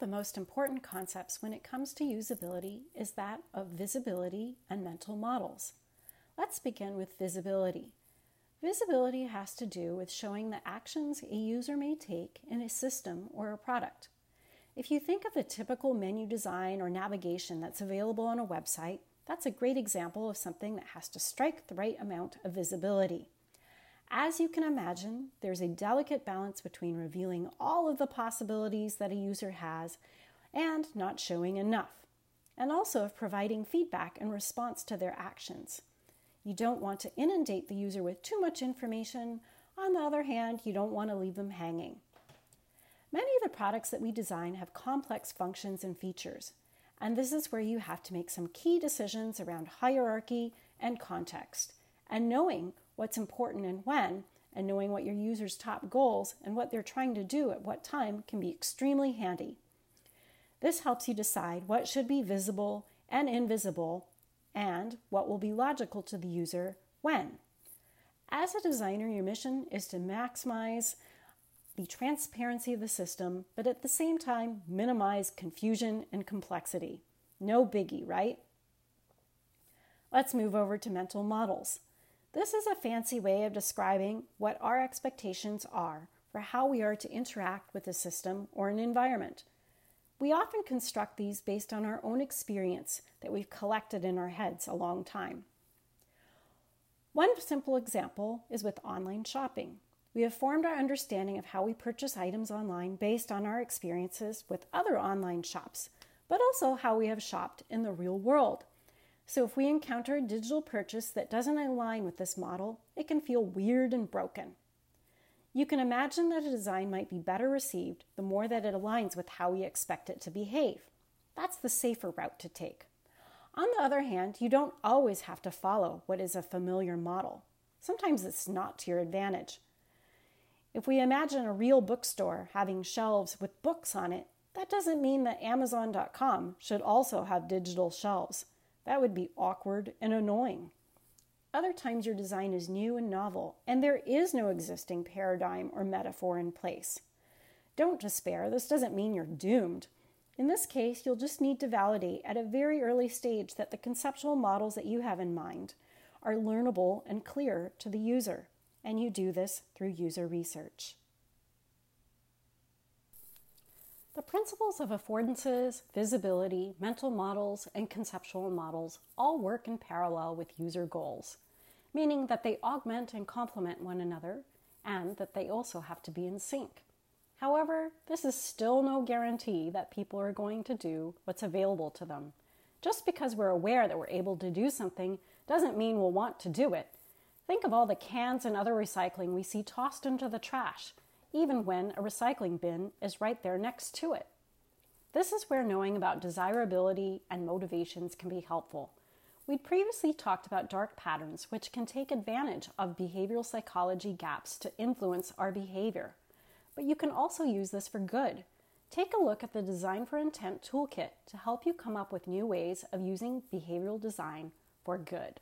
the most important concepts when it comes to usability is that of visibility and mental models. Let's begin with visibility. Visibility has to do with showing the actions a user may take in a system or a product. If you think of the typical menu design or navigation that's available on a website, that's a great example of something that has to strike the right amount of visibility. As you can imagine, there's a delicate balance between revealing all of the possibilities that a user has and not showing enough, and also of providing feedback in response to their actions. You don't want to inundate the user with too much information. On the other hand, you don't want to leave them hanging. Many of the products that we design have complex functions and features, and this is where you have to make some key decisions around hierarchy and context, and knowing what's important and when, and knowing what your users' top goals and what they're trying to do at what time can be extremely handy. This helps you decide what should be visible and invisible and what will be logical to the user when. As a designer, your mission is to maximize the transparency of the system, but at the same time, minimize confusion and complexity. No biggie, right? Let's move over to mental models. This is a fancy way of describing what our expectations are for how we are to interact with a system or an environment. We often construct these based on our own experience that we've collected in our heads a long time. One simple example is with online shopping. We have formed our understanding of how we purchase items online based on our experiences with other online shops, but also how we have shopped in the real world. So if we encounter a digital purchase that doesn't align with this model, it can feel weird and broken. You can imagine that a design might be better received the more that it aligns with how we expect it to behave. That's the safer route to take. On the other hand, you don't always have to follow what is a familiar model. Sometimes it's not to your advantage. If we imagine a real bookstore having shelves with books on it, that doesn't mean that Amazon.com should also have digital shelves. That would be awkward and annoying. Other times, your design is new and novel, and there is no existing paradigm or metaphor in place. Don't despair, this doesn't mean you're doomed. In this case, you'll just need to validate at a very early stage that the conceptual models that you have in mind are learnable and clear to the user, and you do this through user research. The principles of affordances, visibility, mental models, and conceptual models all work in parallel with user goals, meaning that they augment and complement one another and that they also have to be in sync. However, this is still no guarantee that people are going to do what's available to them. Just because we're aware that we're able to do something doesn't mean we'll want to do it. Think of all the cans and other recycling we see tossed into the trash even when a recycling bin is right there next to it. This is where knowing about desirability and motivations can be helpful. We'd previously talked about dark patterns, which can take advantage of behavioral psychology gaps to influence our behavior. But you can also use this for good. Take a look at the Design for Intent toolkit to help you come up with new ways of using behavioral design for good.